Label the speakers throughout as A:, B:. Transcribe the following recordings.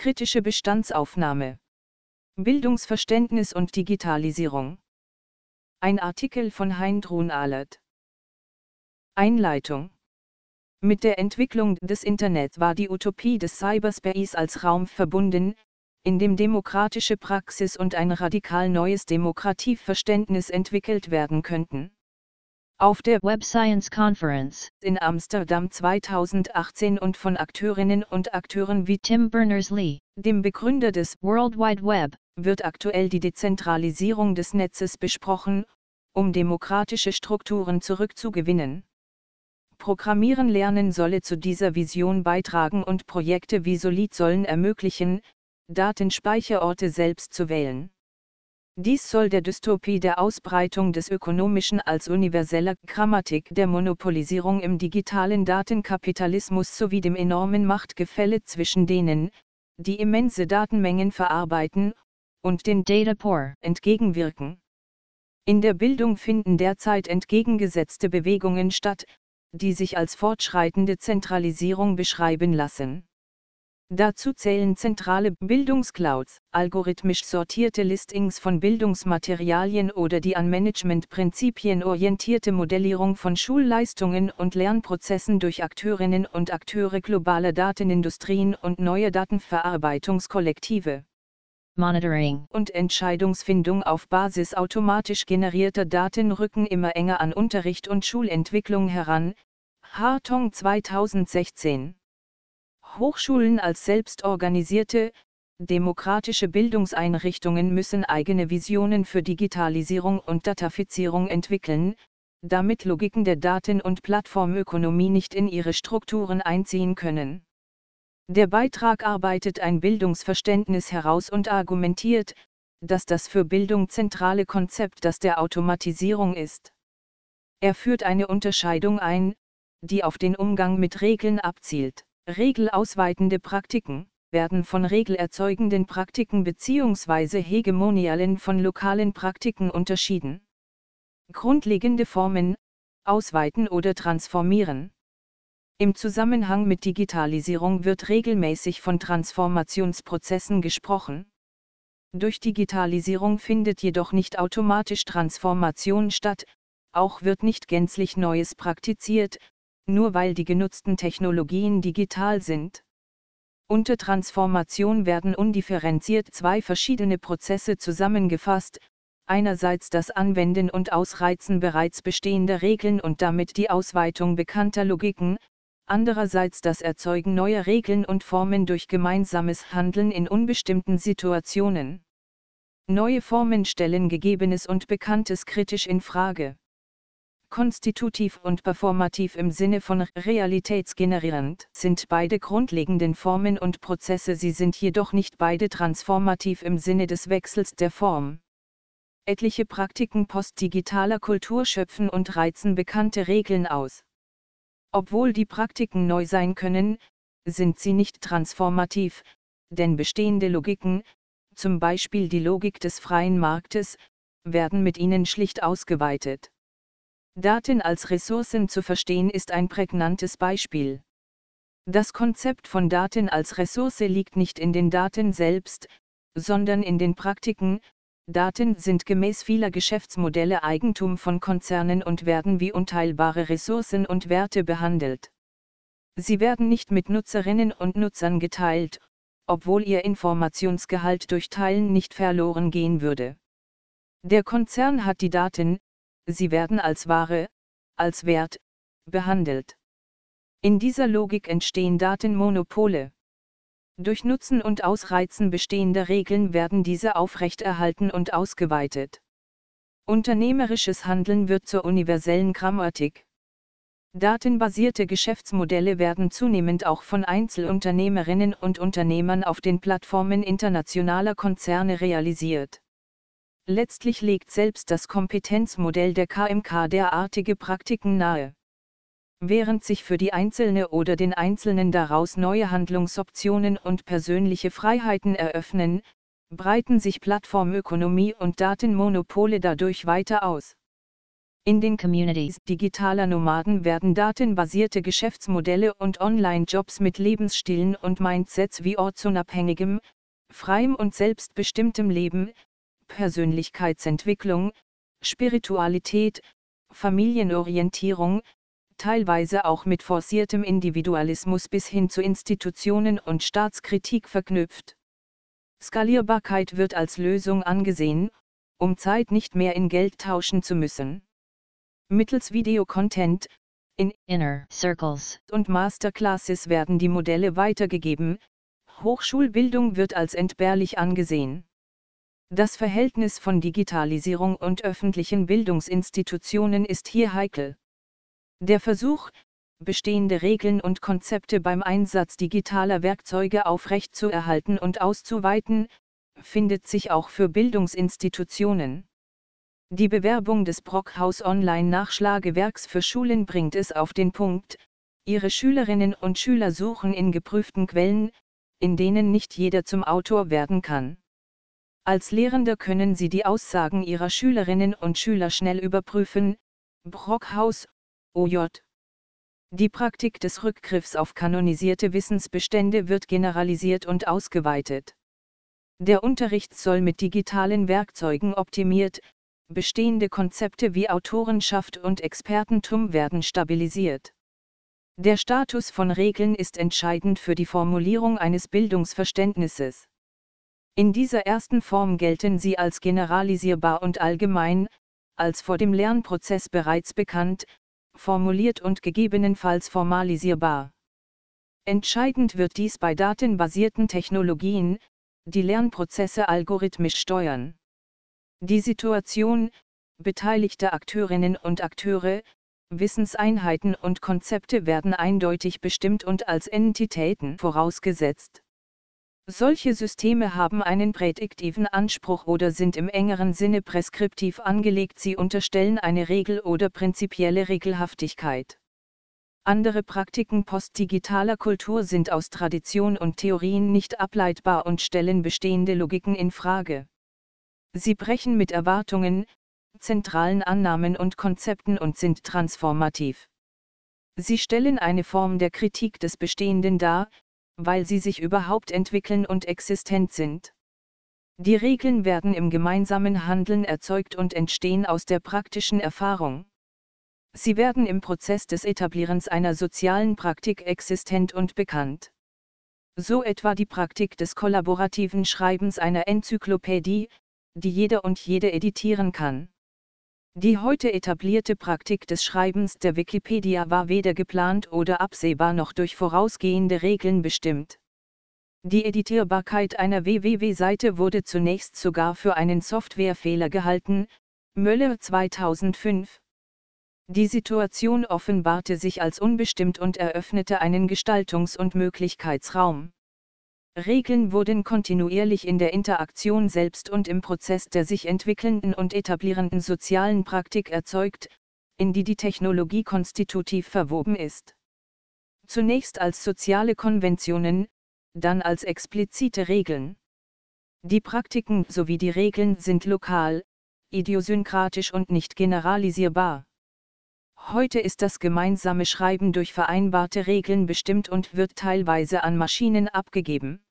A: Kritische Bestandsaufnahme. Bildungsverständnis und Digitalisierung. Ein Artikel von Heindrun Ahlert. Einleitung. Mit der Entwicklung des Internets war die Utopie des Cyberspace als Raum verbunden, in dem demokratische Praxis und ein radikal neues Demokratieverständnis entwickelt werden könnten. Auf der
B: Web Science Conference
A: in Amsterdam 2018 und von Akteurinnen und Akteuren wie
B: Tim Berners-Lee,
A: dem Begründer des
B: World Wide Web,
A: wird aktuell die Dezentralisierung des Netzes besprochen, um demokratische Strukturen zurückzugewinnen. Programmieren lernen solle zu dieser Vision beitragen und Projekte wie Solid sollen ermöglichen, Datenspeicherorte selbst zu wählen. Dies soll der Dystopie der Ausbreitung des Ökonomischen als universeller Grammatik der Monopolisierung im digitalen Datenkapitalismus sowie dem enormen Machtgefälle zwischen denen, die immense Datenmengen verarbeiten, und den
B: Data Poor
A: entgegenwirken. In der Bildung finden derzeit entgegengesetzte Bewegungen statt, die sich als fortschreitende Zentralisierung beschreiben lassen. Dazu zählen zentrale Bildungsclouds, algorithmisch sortierte Listings von Bildungsmaterialien oder die an Managementprinzipien orientierte Modellierung von Schulleistungen und Lernprozessen durch Akteurinnen und Akteure globaler Datenindustrien und neue Datenverarbeitungskollektive.
B: Monitoring
A: und Entscheidungsfindung auf Basis automatisch generierter Daten rücken immer enger an Unterricht und Schulentwicklung heran. Hartong 2016 Hochschulen als selbstorganisierte, demokratische Bildungseinrichtungen müssen eigene Visionen für Digitalisierung und Datafizierung entwickeln, damit Logiken der Daten- und Plattformökonomie nicht in ihre Strukturen einziehen können. Der Beitrag arbeitet ein Bildungsverständnis heraus und argumentiert, dass das für Bildung zentrale Konzept das der Automatisierung ist. Er führt eine Unterscheidung ein, die auf den Umgang mit Regeln abzielt. Regelausweitende Praktiken werden von regelerzeugenden Praktiken bzw. hegemonialen von lokalen Praktiken unterschieden. Grundlegende Formen, ausweiten oder transformieren. Im Zusammenhang mit Digitalisierung wird regelmäßig von Transformationsprozessen gesprochen. Durch Digitalisierung findet jedoch nicht automatisch Transformation statt, auch wird nicht gänzlich Neues praktiziert, nur weil die genutzten Technologien digital sind. Unter Transformation werden undifferenziert zwei verschiedene Prozesse zusammengefasst, einerseits das Anwenden und Ausreizen bereits bestehender Regeln und damit die Ausweitung bekannter Logiken, andererseits das Erzeugen neuer Regeln und Formen durch gemeinsames Handeln in unbestimmten Situationen. Neue Formen stellen Gegebenes und Bekanntes kritisch in Frage konstitutiv und performativ im Sinne von realitätsgenerierend sind beide grundlegenden Formen und Prozesse, sie sind jedoch nicht beide transformativ im Sinne des Wechsels der Form. Etliche Praktiken postdigitaler Kultur schöpfen und reizen bekannte Regeln aus. Obwohl die Praktiken neu sein können, sind sie nicht transformativ, denn bestehende Logiken, zum Beispiel die Logik des freien Marktes, werden mit ihnen schlicht ausgeweitet. Daten als Ressourcen zu verstehen ist ein prägnantes Beispiel. Das Konzept von Daten als Ressource liegt nicht in den Daten selbst, sondern in den Praktiken. Daten sind gemäß vieler Geschäftsmodelle Eigentum von Konzernen und werden wie unteilbare Ressourcen und Werte behandelt. Sie werden nicht mit Nutzerinnen und Nutzern geteilt, obwohl ihr Informationsgehalt durch Teilen nicht verloren gehen würde. Der Konzern hat die Daten, sie werden als Ware, als Wert, behandelt. In dieser Logik entstehen Datenmonopole. Durch Nutzen und Ausreizen bestehender Regeln werden diese aufrechterhalten und ausgeweitet. Unternehmerisches Handeln wird zur universellen Grammatik. Datenbasierte Geschäftsmodelle werden zunehmend auch von Einzelunternehmerinnen und Unternehmern auf den Plattformen internationaler Konzerne realisiert. Letztlich legt selbst das Kompetenzmodell der KMK derartige Praktiken nahe. Während sich für die Einzelne oder den Einzelnen daraus neue Handlungsoptionen und persönliche Freiheiten eröffnen, breiten sich Plattformökonomie und Datenmonopole dadurch weiter aus. In den
B: community,
A: digitaler Nomaden werden datenbasierte Geschäftsmodelle und Online-Jobs mit Lebensstilen und Mindsets wie ortsunabhängigem, freiem und selbstbestimmtem Leben, Persönlichkeitsentwicklung, Spiritualität, Familienorientierung, teilweise auch mit forciertem Individualismus bis hin zu Institutionen und Staatskritik verknüpft. Skalierbarkeit wird als Lösung angesehen, um Zeit nicht mehr in Geld tauschen zu müssen. Mittels Videocontent, in
B: inner circles,
A: und Masterclasses werden die Modelle weitergegeben, Hochschulbildung wird als entbehrlich angesehen. Das Verhältnis von Digitalisierung und öffentlichen Bildungsinstitutionen ist hier heikel. Der Versuch, bestehende Regeln und Konzepte beim Einsatz digitaler Werkzeuge aufrechtzuerhalten und auszuweiten, findet sich auch für Bildungsinstitutionen. Die Bewerbung des Brockhaus Online-Nachschlagewerks für Schulen bringt es auf den Punkt, ihre Schülerinnen und Schüler suchen in geprüften Quellen, in denen nicht jeder zum Autor werden kann. Als Lehrender können Sie die Aussagen Ihrer Schülerinnen und Schüler schnell überprüfen. Brockhaus, OJ. Die Praktik des Rückgriffs auf kanonisierte Wissensbestände wird generalisiert und ausgeweitet. Der Unterricht soll mit digitalen Werkzeugen optimiert, bestehende Konzepte wie Autorenschaft und Expertentum werden stabilisiert. Der Status von Regeln ist entscheidend für die Formulierung eines Bildungsverständnisses. In dieser ersten Form gelten sie als generalisierbar und allgemein, als vor dem Lernprozess bereits bekannt, formuliert und gegebenenfalls formalisierbar. Entscheidend wird dies bei datenbasierten Technologien, die Lernprozesse algorithmisch steuern. Die Situation, beteiligte Akteurinnen und Akteure, Wissenseinheiten und Konzepte werden eindeutig bestimmt und als Entitäten vorausgesetzt. Solche Systeme haben einen prädiktiven Anspruch oder sind im engeren Sinne preskriptiv angelegt, sie unterstellen eine Regel oder prinzipielle Regelhaftigkeit. Andere Praktiken postdigitaler Kultur sind aus Tradition und Theorien nicht ableitbar und stellen bestehende Logiken in Frage. Sie brechen mit Erwartungen, zentralen Annahmen und Konzepten und sind transformativ. Sie stellen eine Form der Kritik des Bestehenden dar, weil sie sich überhaupt entwickeln und existent sind. Die Regeln werden im gemeinsamen Handeln erzeugt und entstehen aus der praktischen Erfahrung. Sie werden im Prozess des Etablierens einer sozialen Praktik existent und bekannt. So etwa die Praktik des kollaborativen Schreibens einer Enzyklopädie, die jeder und jede editieren kann. Die heute etablierte Praktik des Schreibens der Wikipedia war weder geplant oder absehbar noch durch vorausgehende Regeln bestimmt. Die Editierbarkeit einer www-Seite wurde zunächst sogar für einen Softwarefehler gehalten, Möller 2005. Die Situation offenbarte sich als unbestimmt und eröffnete einen Gestaltungs- und Möglichkeitsraum. Regeln wurden kontinuierlich in der Interaktion selbst und im Prozess der sich entwickelnden und etablierenden sozialen Praktik erzeugt, in die die Technologie konstitutiv verwoben ist. Zunächst als soziale Konventionen, dann als explizite Regeln. Die Praktiken sowie die Regeln sind lokal, idiosynkratisch und nicht generalisierbar. Heute ist das gemeinsame Schreiben durch vereinbarte Regeln bestimmt und wird teilweise an Maschinen abgegeben.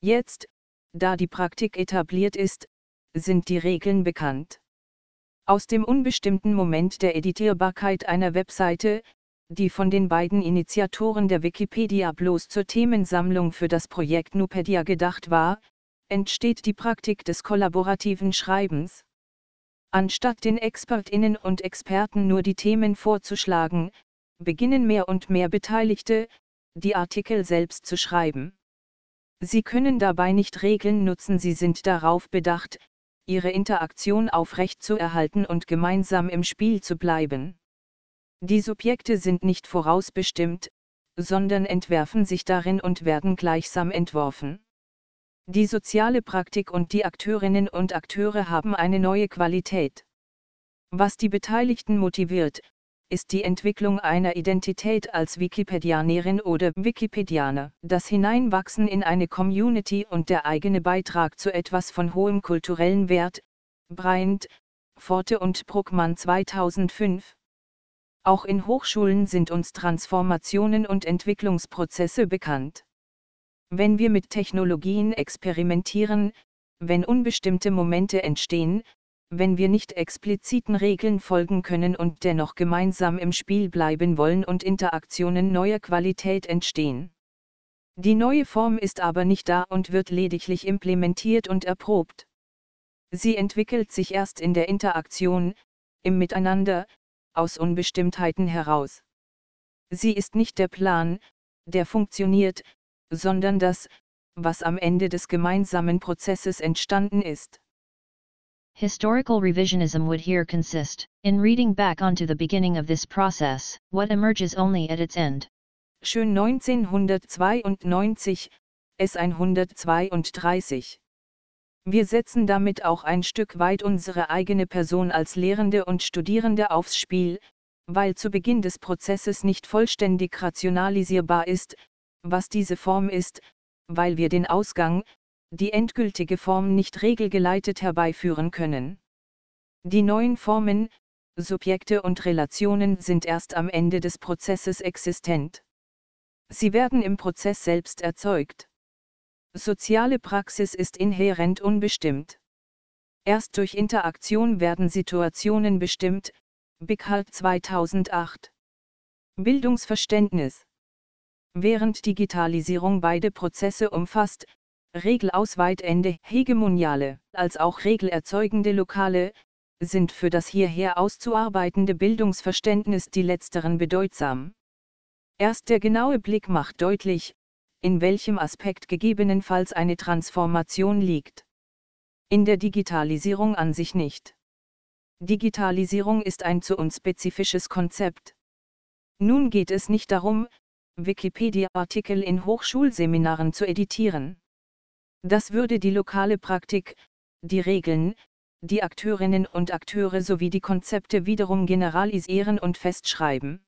A: Jetzt, da die Praktik etabliert ist, sind die Regeln bekannt. Aus dem unbestimmten Moment der Editierbarkeit einer Webseite, die von den beiden Initiatoren der Wikipedia bloß zur Themensammlung für das Projekt Nupedia gedacht war, entsteht die Praktik des kollaborativen Schreibens. Anstatt den Expertinnen und Experten nur die Themen vorzuschlagen, beginnen mehr und mehr Beteiligte, die Artikel selbst zu schreiben. Sie können dabei nicht Regeln nutzen, sie sind darauf bedacht, ihre Interaktion aufrechtzuerhalten und gemeinsam im Spiel zu bleiben. Die Subjekte sind nicht vorausbestimmt, sondern entwerfen sich darin und werden gleichsam entworfen. Die soziale Praktik und die Akteurinnen und Akteure haben eine neue Qualität. Was die Beteiligten motiviert, ist die Entwicklung einer Identität als Wikipedianerin oder Wikipedianer, das Hineinwachsen in eine Community und der eigene Beitrag zu etwas von hohem kulturellen Wert, Bryant, Forte und Bruckmann 2005. Auch in Hochschulen sind uns Transformationen und Entwicklungsprozesse bekannt. Wenn wir mit Technologien experimentieren, wenn unbestimmte Momente entstehen, wenn wir nicht expliziten Regeln folgen können und dennoch gemeinsam im Spiel bleiben wollen und Interaktionen neuer Qualität entstehen. Die neue Form ist aber nicht da und wird lediglich implementiert und erprobt. Sie entwickelt sich erst in der Interaktion, im Miteinander, aus Unbestimmtheiten heraus. Sie ist nicht der Plan, der funktioniert, sondern das, was am Ende des gemeinsamen Prozesses entstanden ist.
B: Historical revisionism would here consist in reading back onto the beginning of this process, what emerges only at its end.
A: Schön 1992, S 132. Wir setzen damit auch ein Stück weit unsere eigene Person als Lehrende und Studierende aufs Spiel, weil zu Beginn des Prozesses nicht vollständig rationalisierbar ist, was diese Form ist, weil wir den Ausgang, die endgültige Form nicht regelgeleitet herbeiführen können. Die neuen Formen, Subjekte und Relationen sind erst am Ende des Prozesses existent. Sie werden im Prozess selbst erzeugt. Soziale Praxis ist inhärent unbestimmt. Erst durch Interaktion werden Situationen bestimmt, Bickhart 2008. Bildungsverständnis Während Digitalisierung beide Prozesse umfasst, regelausweitende hegemoniale, als auch regelerzeugende lokale, sind für das hierher auszuarbeitende Bildungsverständnis die letzteren bedeutsam. Erst der genaue Blick macht deutlich, in welchem Aspekt gegebenenfalls eine Transformation liegt. In der Digitalisierung an sich nicht. Digitalisierung ist ein zu uns spezifisches Konzept. Nun geht es nicht darum, Wikipedia-Artikel in Hochschulseminaren zu editieren. Das würde die lokale Praktik, die Regeln, die Akteurinnen und Akteure sowie die Konzepte wiederum generalisieren und festschreiben.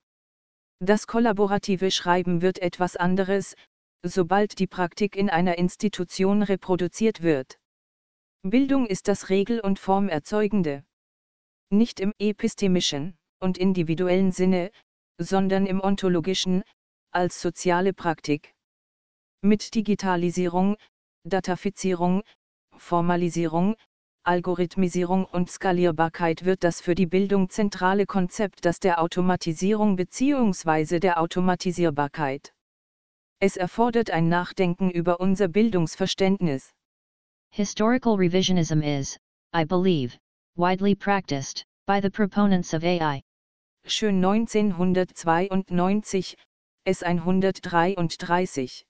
A: Das kollaborative Schreiben wird etwas anderes, sobald die Praktik in einer Institution reproduziert wird. Bildung ist das Regel- und Formerzeugende. Nicht im epistemischen und individuellen Sinne, sondern im ontologischen, als soziale Praktik. Mit Digitalisierung, Datafizierung, Formalisierung, Algorithmisierung und Skalierbarkeit wird das für die Bildung zentrale Konzept das der Automatisierung bzw. der Automatisierbarkeit. Es erfordert ein Nachdenken über unser Bildungsverständnis.
B: Historical revisionism is, I believe, widely practiced by the proponents of AI.
A: Schön 1992, S 133.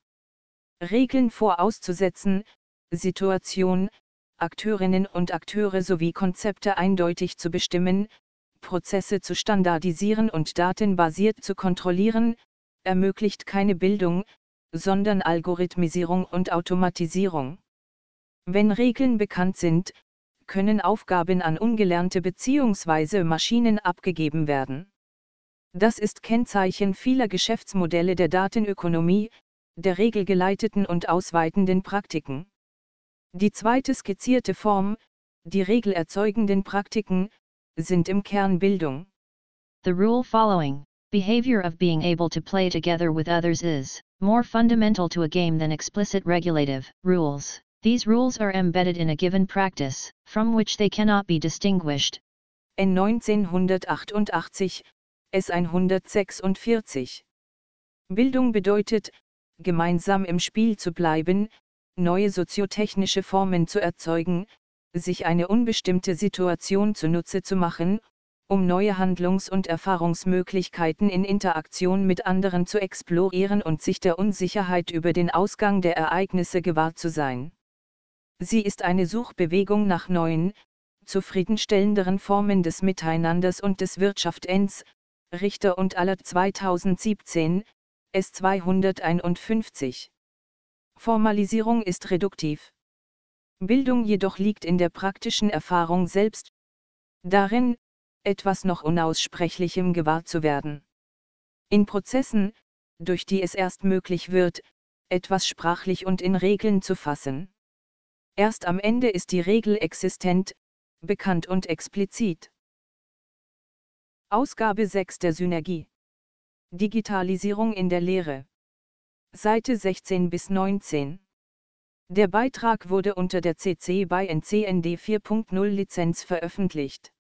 A: Regeln vorauszusetzen, Situation, Akteurinnen und Akteure sowie Konzepte eindeutig zu bestimmen, Prozesse zu standardisieren und datenbasiert zu kontrollieren, ermöglicht keine Bildung, sondern Algorithmisierung und Automatisierung. Wenn Regeln bekannt sind, können Aufgaben an ungelernte bzw. Maschinen abgegeben werden. Das ist Kennzeichen vieler Geschäftsmodelle der Datenökonomie, der regelgeleiteten und ausweitenden Praktiken. Die zweite skizzierte Form, die regelerzeugenden Praktiken, sind im Kern Bildung.
B: The rule following, behavior of being able to play together with others is more fundamental to a game than explicit regulative rules. These rules are embedded in a given practice, from which they cannot be distinguished.
A: In 1988, S 146. Bildung bedeutet, gemeinsam im Spiel zu bleiben, neue soziotechnische Formen zu erzeugen, sich eine unbestimmte Situation zunutze zu machen, um neue Handlungs- und Erfahrungsmöglichkeiten in Interaktion mit anderen zu explorieren und sich der Unsicherheit über den Ausgang der Ereignisse gewahr zu sein. Sie ist eine Suchbewegung nach neuen, zufriedenstellenderen Formen des Miteinanders und des Wirtschaftens, Richter und aller 2017, S 251. Formalisierung ist reduktiv. Bildung jedoch liegt in der praktischen Erfahrung selbst, darin, etwas noch Unaussprechlichem gewahr zu werden. In Prozessen, durch die es erst möglich wird, etwas sprachlich und in Regeln zu fassen. Erst am Ende ist die Regel existent, bekannt und explizit. Ausgabe 6 der Synergie. Digitalisierung in der Lehre. Seite 16 bis 19. Der Beitrag wurde unter der CC BY NCND 4.0 Lizenz veröffentlicht.